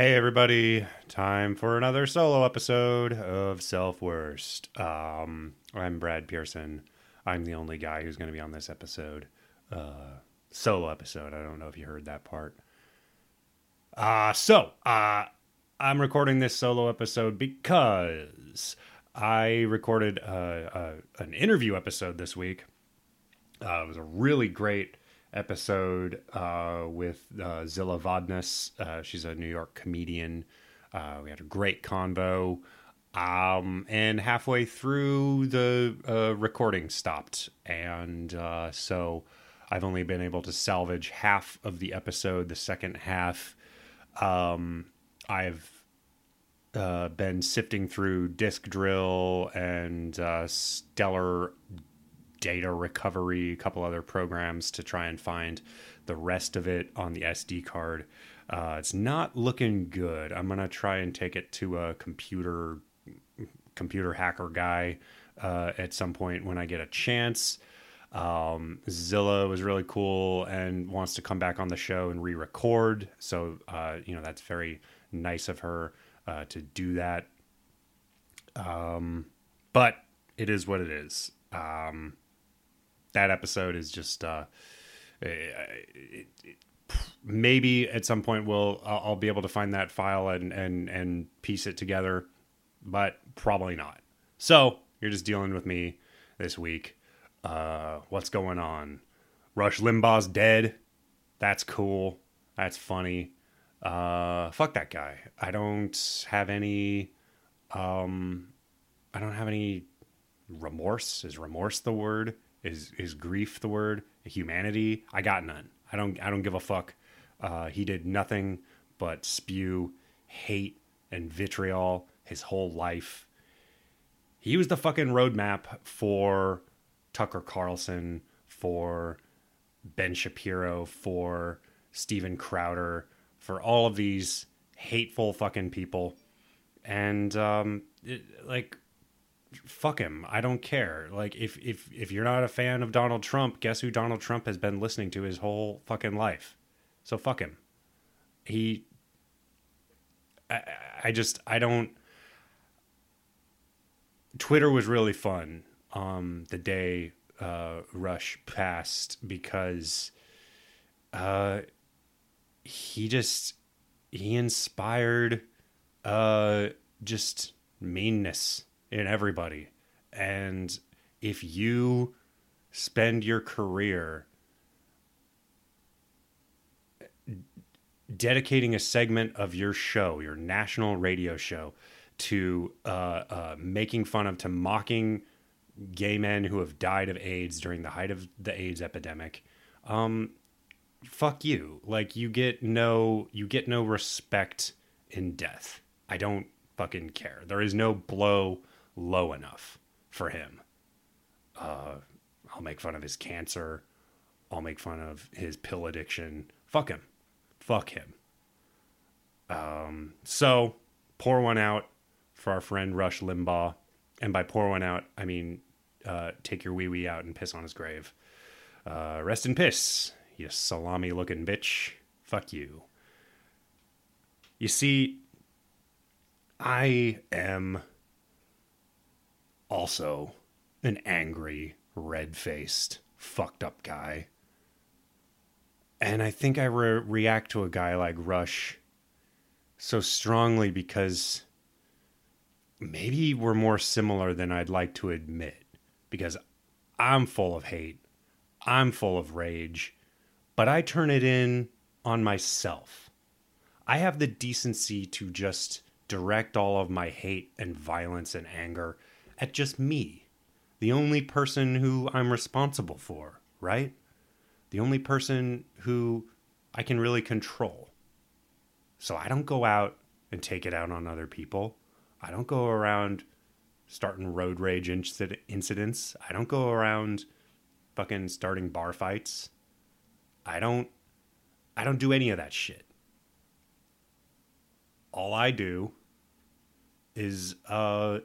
Hey, everybody. Time for another solo episode of Self Worst. Um, I'm Brad Pearson. I'm the only guy who's going to be on this episode. Uh, solo episode. I don't know if you heard that part. Uh, so, uh, I'm recording this solo episode because I recorded uh, uh, an interview episode this week. Uh, it was a really great episode uh, with uh, Zilla Vodness. Uh, she's a New York comedian. Uh, we had a great convo. Um, and halfway through, the uh, recording stopped. And uh, so I've only been able to salvage half of the episode. The second half, um, I've been sifting through Disk Drill and Stellar data recovery, a couple other programs to try and find the rest of it on the SD card. Uh, it's not looking good. I'm gonna try and take it to a computer computer hacker guy uh, at some point when I get a chance. Um, Zilla was really cool and wants to come back on the show and re-record. So uh, you know that's very nice of her uh, to do that. Um, but it is what it is. Um, that episode is just uh, it, it, maybe at some point we'll I'll, I'll be able to find that file and and and piece it together, but probably not. So you're just dealing with me this week. Uh, what's going on? Rush Limbaugh's dead. That's cool. That's funny. Uh, fuck that guy. I don't have any. Um, I don't have any remorse. Is remorse the word? Is is grief the word? Humanity? I got none. I don't I don't give a fuck. Uh, he did nothing but spew hate and vitriol his whole life. He was the fucking roadmap for Tucker Carlson, for Ben Shapiro, for Steven Crowder, for all of these hateful fucking people. And um, it, like fuck him. I don't care. Like if if if you're not a fan of Donald Trump, guess who Donald Trump has been listening to his whole fucking life. So fuck him. He I, I just I don't Twitter was really fun um the day uh Rush passed because uh he just he inspired uh just meanness in everybody. And if you spend your career dedicating a segment of your show, your national radio show, to uh, uh, making fun of, to mocking gay men who have died of AIDS during the height of the AIDS epidemic, um, fuck you. Like you get no, you get no respect in death. I don't fucking care. There is no blow low enough for him. Uh, I'll make fun of his cancer. I'll make fun of his pill addiction. Fuck him. Fuck him. Um, so pour one out for our friend Rush Limbaugh. And by pour one out, I mean uh, take your wee wee out and piss on his grave. Uh, rest in piss, you salami looking bitch. Fuck you. You see, I am also an angry, red faced, fucked up guy. And I think I re- react to a guy like Rush so strongly because maybe we're more similar than I'd like to admit. Because I'm full of hate, I'm full of rage, but I turn it in on myself. I have the decency to just direct all of my hate and violence and anger at just me, the only person who I'm responsible for, right? The only person who I can really control. So I don't go out and take it out on other people. I don't go around starting road rage incidents. I don't go around fucking starting bar fights. I don't I don't do any of that shit. All I do is uh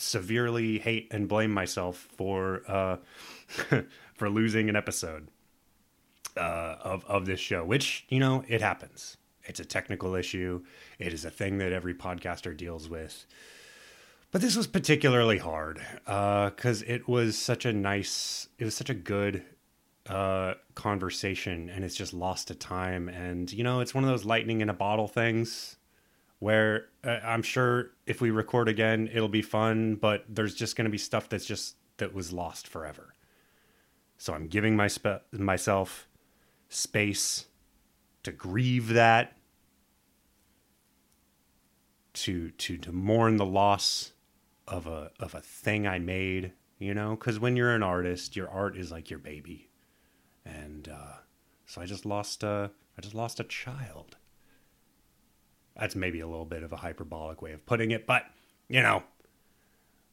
severely hate and blame myself for uh, for losing an episode uh, of of this show, which you know it happens. It's a technical issue. It is a thing that every podcaster deals with. But this was particularly hard because uh, it was such a nice, it was such a good uh, conversation, and it's just lost to time. And you know, it's one of those lightning in a bottle things where uh, I'm sure if we record again, it'll be fun. But there's just going to be stuff that's just that was lost forever. So I'm giving my spe- myself space to grieve that, to to to mourn the loss of a of a thing I made, you know, because when you're an artist, your art is like your baby, and uh, so I just lost a I just lost a child. That's maybe a little bit of a hyperbolic way of putting it, but you know,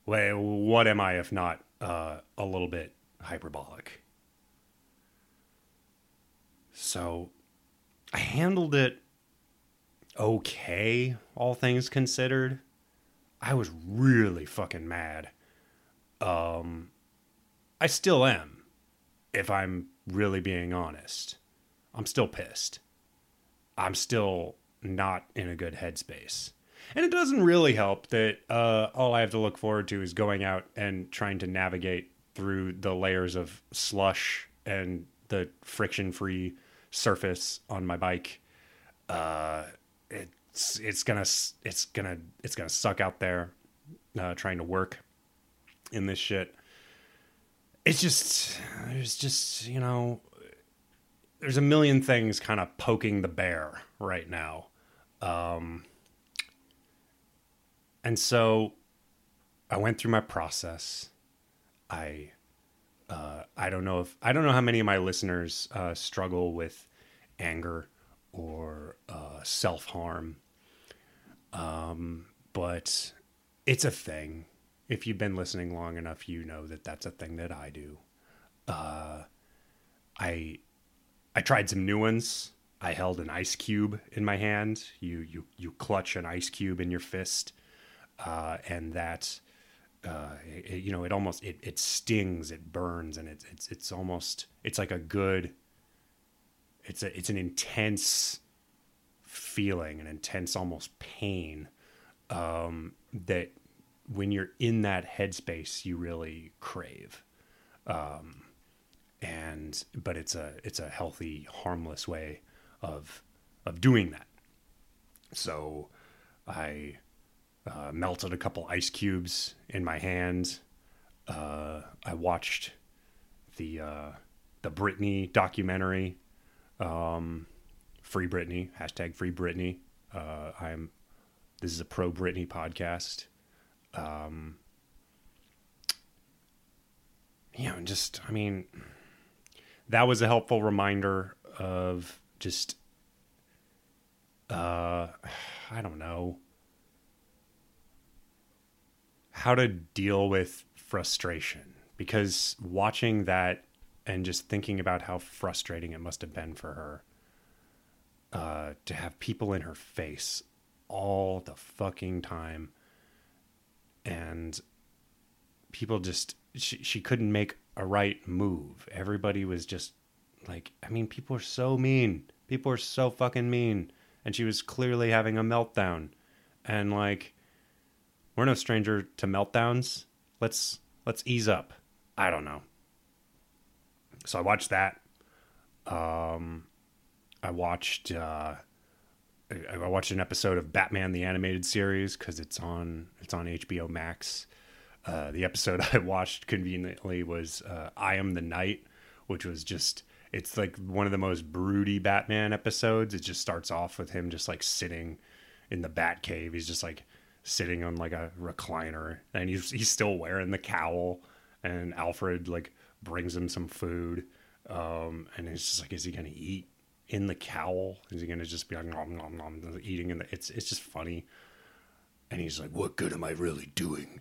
what am I if not uh, a little bit hyperbolic? So I handled it okay, all things considered. I was really fucking mad. Um, I still am, if I'm really being honest. I'm still pissed. I'm still not in a good headspace. And it doesn't really help that uh, all I have to look forward to is going out and trying to navigate through the layers of slush and the friction free surface on my bike. Uh, it's it's gonna it's gonna it's gonna suck out there uh, trying to work in this shit. It's just there's just you know there's a million things kind of poking the bear right now. Um, and so I went through my process. I uh, I don't know if I don't know how many of my listeners uh, struggle with anger or uh, self harm um, but it's a thing. If you've been listening long enough, you know that that's a thing that I do. Uh, I I tried some new ones. I held an ice cube in my hand. You you you clutch an ice cube in your fist, uh, and that uh, it, you know it almost it, it stings, it burns, and it's it's it's almost it's like a good. It's a it's an intense feeling, an intense almost pain um, that when you're in that headspace, you really crave. Um, and but it's a it's a healthy, harmless way of of doing that. So I uh, melted a couple ice cubes in my hand. Uh, I watched the uh, the Britney documentary. Um, Free Britney, hashtag Free Britney. Uh, I'm. This is a pro Britney podcast. Um, you know, just I mean, that was a helpful reminder of just. Uh, I don't know how to deal with frustration because watching that and just thinking about how frustrating it must have been for her uh, to have people in her face all the fucking time and people just she, she couldn't make a right move everybody was just like i mean people are so mean. People are so fucking mean. And she was clearly having a meltdown. And like we're no stranger to meltdowns. Let's let's ease up. I don't know. So i watched that. Um I watched uh, I watched an episode of Batman the animated series because it's on it's on HBO Max. Uh, the episode I watched conveniently was uh, I Am the Night, which was just it's like one of the most broody Batman episodes. It just starts off with him just like sitting in the Bat Cave. He's just like sitting on like a recliner, and he's he's still wearing the cowl. And Alfred like brings him some food, um, and he's just like, is he gonna eat? in the cowl? Is he to just be like nom nom nom eating in the? It's it's just funny. And he's like, "What good am I really doing?"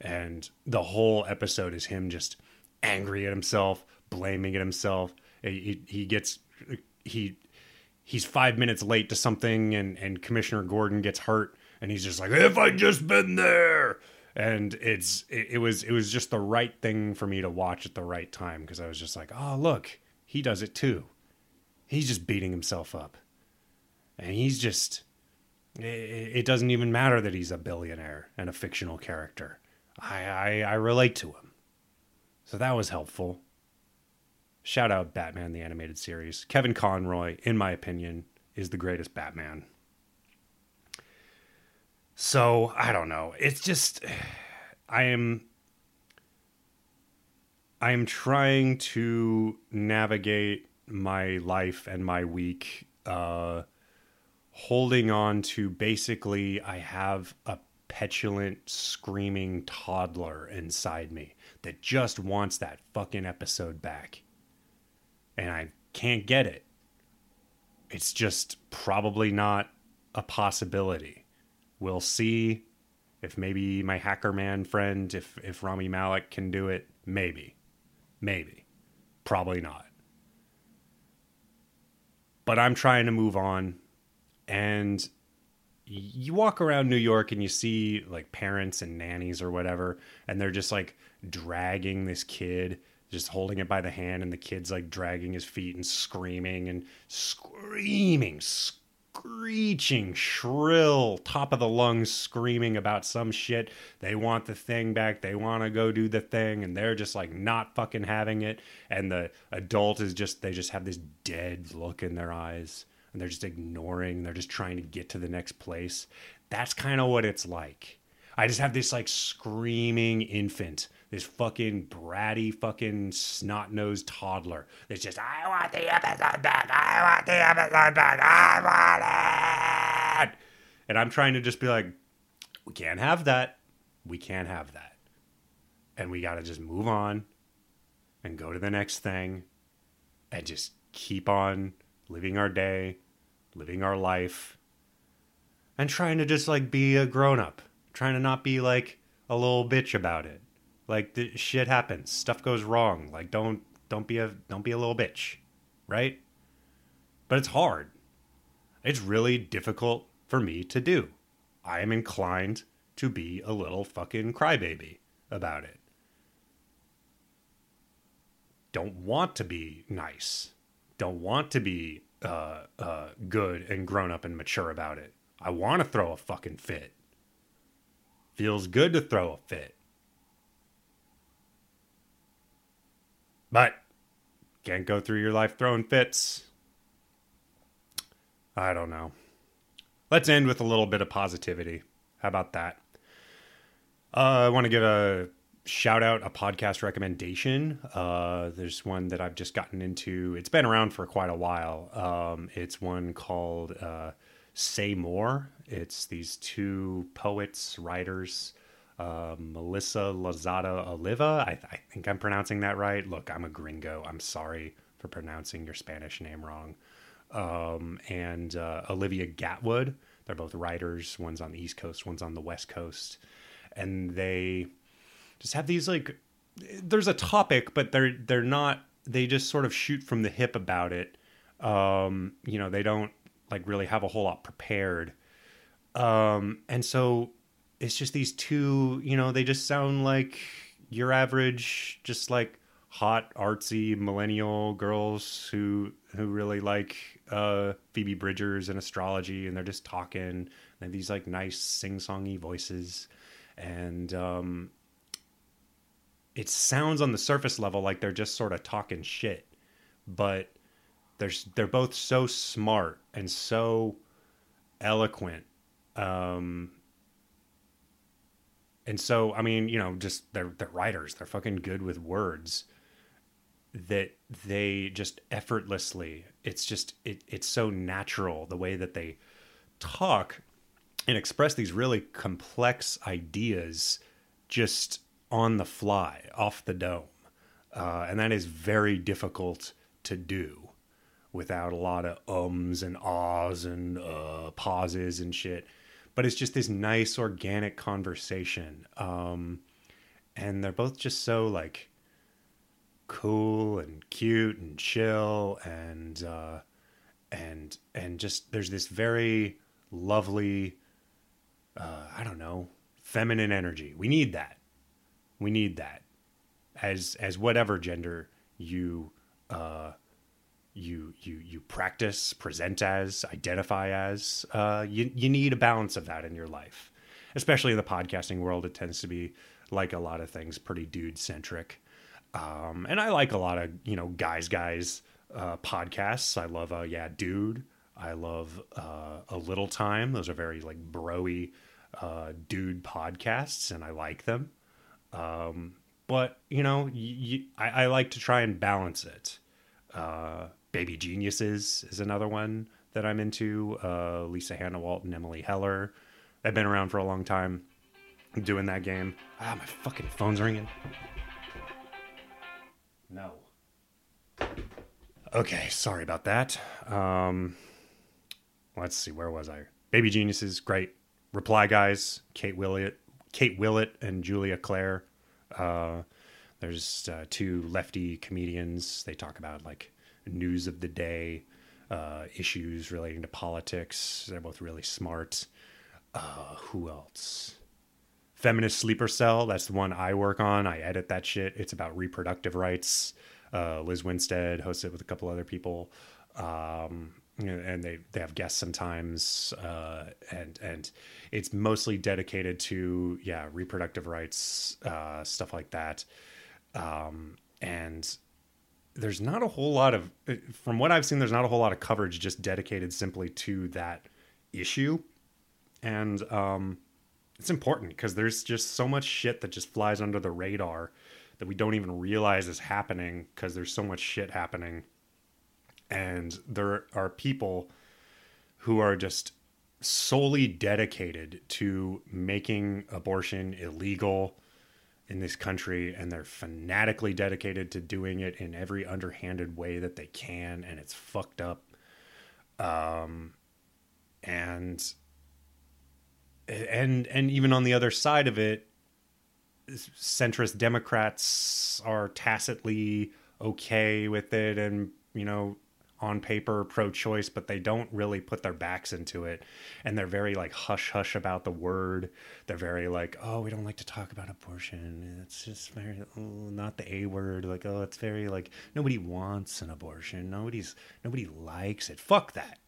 And the whole episode is him just angry at himself, blaming at himself. Uh, he, he gets uh, he he's five minutes late to something, and and Commissioner Gordon gets hurt, and he's just like, "If I'd just been there." And it's it, it was it was just the right thing for me to watch at the right time because I was just like, "Oh look, he does it too." he's just beating himself up. and he's just it doesn't even matter that he's a billionaire and a fictional character. I, I I relate to him. So that was helpful. Shout out Batman the animated series. Kevin Conroy, in my opinion, is the greatest Batman. So, I don't know. It's just I am I am trying to navigate my life and my week uh holding on to basically I have a petulant screaming toddler inside me that just wants that fucking episode back and I can't get it. It's just probably not a possibility. We'll see if maybe my hacker man friend, if if Rami Malek can do it, maybe. Maybe. Probably not. But I'm trying to move on and you walk around New York and you see like parents and nannies or whatever and they're just like dragging this kid just holding it by the hand and the kid's like dragging his feet and screaming and screaming screeching shrill top of the lungs screaming about some shit. They want the thing back. They want to go do the thing. And they're just like not fucking having it. And the adult is just they just have this dead look in their eyes. And they're just ignoring. They're just trying to get to the next place. That's kind of what it's like. I just have this like screaming infant this fucking bratty fucking snot nosed toddler that's just I want the episode back. I want the episode back. I want it. And I'm trying to just be like, we can't have that. We can't have that. And we got to just move on and go to the next thing and just keep on living our day, living our life, and trying to just like be a grown up, trying to not be like a little bitch about it. Like the shit happens, stuff goes wrong. Like don't don't be a don't be a little bitch, right? But it's hard. It's really difficult for me to do. I am inclined to be a little fucking crybaby about it. Don't want to be nice. Don't want to be uh, uh, good and grown up and mature about it. I want to throw a fucking fit. Feels good to throw a fit. But can't go through your life throwing fits. I don't know. Let's end with a little bit of positivity. How about that? Uh, I want to give a shout out a podcast recommendation. Uh, there's one that I've just gotten into. It's been around for quite a while. Um, it's one called uh, Say More. It's these two poets, writers, uh, Melissa Lozada Oliva. I, I, think I'm pronouncing that right. Look, I'm a gringo. I'm sorry for pronouncing your Spanish name wrong. Um, and uh, Olivia Gatwood. They're both writers. One's on the East Coast, one's on the West Coast. And they just have these like there's a topic, but they're they're not they just sort of shoot from the hip about it. Um, you know, they don't like really have a whole lot prepared. Um, and so it's just these two, you know, they just sound like your average, just like hot, artsy millennial girls who who really like uh, Phoebe Bridgers and astrology, and they're just talking. They have these like nice sing-songy voices, and um, it sounds on the surface level like they're just sort of talking shit, but they're they're both so smart and so eloquent um, and so I mean, you know, just they're they're writers. They're fucking good with words. That they just effortlessly. It's just it. It's so natural the way that they talk and express these really complex ideas just on the fly, off the dome, uh, and that is very difficult to do without a lot of ums and ahs and uh, pauses and shit but it's just this nice organic conversation um, and they're both just so like cool and cute and chill and uh, and and just there's this very lovely uh, i don't know feminine energy. We need that. We need that. As as whatever gender you uh, you you you practice, present as, identify as. Uh, you you need a balance of that in your life, especially in the podcasting world. It tends to be like a lot of things, pretty dude centric. Um, and I like a lot of you know guys guys uh, podcasts. I love uh, yeah dude. I love uh, a little time. Those are very like broy uh, dude podcasts, and I like them. Um, but you know, I, I, like to try and balance it. Uh, Baby Geniuses is another one that I'm into. Uh, Lisa Hanawalt and Emily Heller. They've been around for a long time doing that game. Ah, my fucking phone's ringing. No. Okay, sorry about that. Um, let's see, where was I? Baby Geniuses, great. Reply Guys, Kate Willett, Kate Willett and Julia Clare. Uh, there's uh, two lefty comedians. They talk about like news of the day, uh, issues relating to politics. They're both really smart. Uh, who else? Feminist Sleeper Cell. That's the one I work on. I edit that shit. It's about reproductive rights. Uh, Lizz Winstead hosts it with a couple other people. Um, and they, they have guests sometimes uh, and and it's mostly dedicated to yeah reproductive rights uh, stuff like that um, and there's not a whole lot of from what i've seen there's not a whole lot of coverage just dedicated simply to that issue. And um, it's important because there's just so much shit that just flies under the radar that we don't even realize is happening because there's so much shit happening. And there are people who are just solely dedicated to making abortion illegal in this country and they're fanatically dedicated to doing it in every underhanded way that they can and it's fucked up. Um and and and even on the other side of it centrist democrats are tacitly okay with it and you know on paper pro-choice but they don't really put their backs into it. And they're very like hush hush about the word. They're very like oh we don't like to talk about abortion. It's just very oh, not the a word. Like oh it's very like nobody wants an abortion. Nobody's nobody likes it. Fuck that.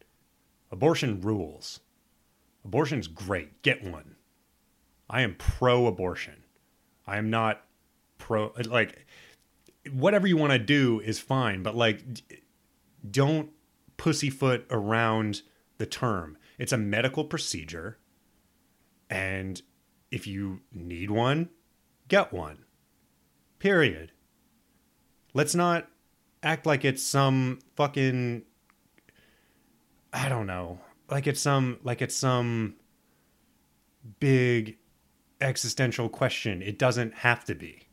Abortion rules. Abortion's great. Get one. I am pro abortion i am not pro like whatever you want to do is fine but like don't pussyfoot around the term. It's a medical procedure. And if you need one, get one. Period. Let's not act like it's some fucking I don't know. Like it's some like it's some big existential question. It doesn't have to be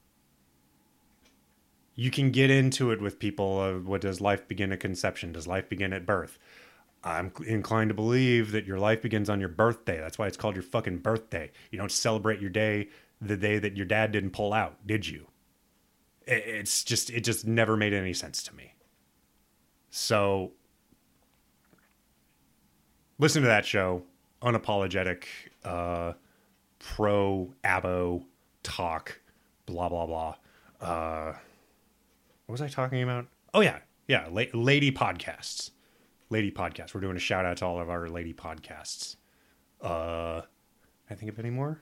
you can get into it with people of what does life begin at conception? Does life begin at birth? I'm inclined to believe that your life begins on your birthday. That's why it's called your fucking birthday. You don't celebrate your day the day that your dad didn't pull out, did you? It's just, it just never made any sense to me. So, listen to that show, unapologetic, uh, pro abo talk, blah, blah, blah. Uh, what was I talking about? Oh yeah, yeah, la- lady podcasts. Lady podcasts. We're doing a shout out to all of our lady podcasts. Uh, I think of any more.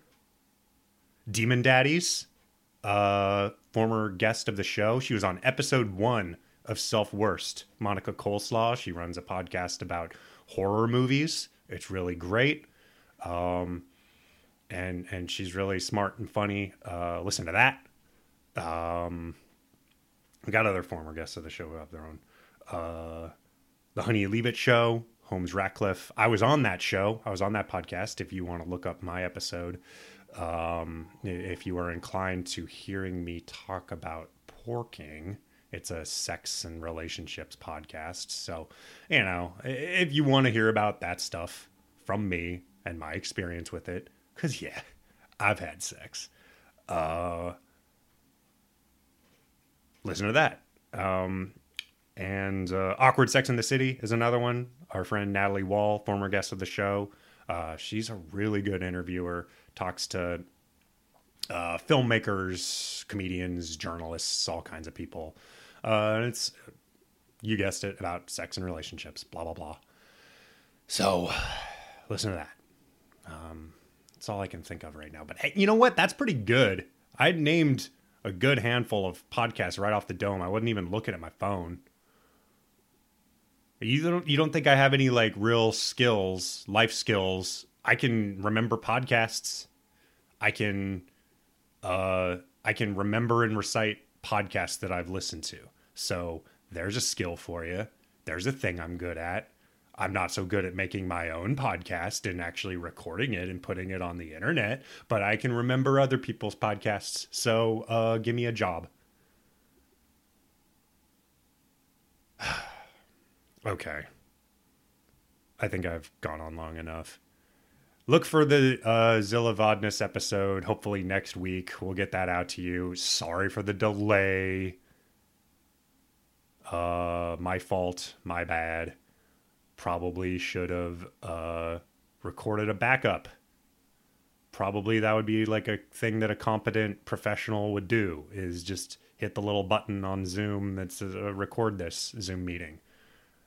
Demon Daddies, uh, former guest of the show. She was on episode one of Self Worst. Monica Coleslaw. She runs a podcast about horror movies. It's really great. Um, and and she's really smart and funny. Uh, listen to that. Um, we got other former guests of the show who have their own. Uh, the Honey Leave It show, Holmes Ratcliffe. I was on that show. I was on that podcast. If you want to look up my episode, um, if you are inclined to hearing me talk about porking, it's a sex and relationships podcast. So, you know, if you want to hear about that stuff from me and my experience with it, because yeah, I've had sex. Uh, listen to that. Um, and uh, Awkward Sex in the City is another one. Our friend Natalie Wall, former guest of the show, uh, she's a really good interviewer. Talks to uh, filmmakers, comedians, journalists, all kinds of people. Uh, it's you guessed it, about sex and relationships, blah, blah, blah. So listen to that. Um, that's all I can think of right now. But hey, you know what? That's pretty good. I named a good handful of podcasts right off the dome. I wasn't even looking at my phone. You don't you don't think I have any like real skills, life skills? I can remember podcasts. I can uh I can remember and recite podcasts that I've listened to. So there's a skill for you. There's a thing I'm good at. I'm not so good at making my own podcast and actually recording it and putting it on the internet, but I can remember other people's podcasts. So uh, give me a job. okay. I think I've gone on long enough. Look for the uh, Zilla Vodness episode. Hopefully next week we'll get that out to you. Sorry for the delay. Uh, my fault. My bad probably should have uh, recorded a backup. Probably that would be like a thing that a competent professional would do is just hit the little button on Zoom that says uh, record this Zoom meeting.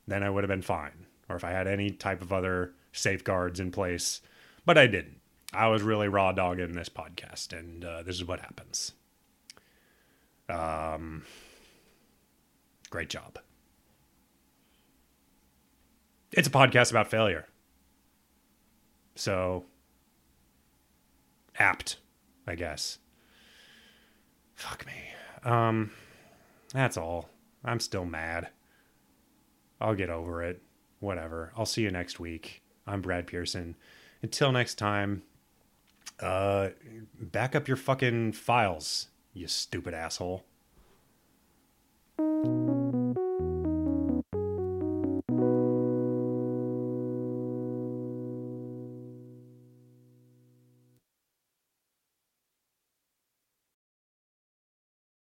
Then I would have been fine. Or if I had any type of other safeguards in place, but I didn't. I was really raw dogging this podcast, and uh, this is what happens. Um, great job. It's a podcast about failure. So apt, I guess. Fuck me. Um that's all. I'm still mad. I'll get over it. Whatever. I'll see you next week. I'm Brad Pearson. Until next time, uh back up your fucking files, you stupid asshole.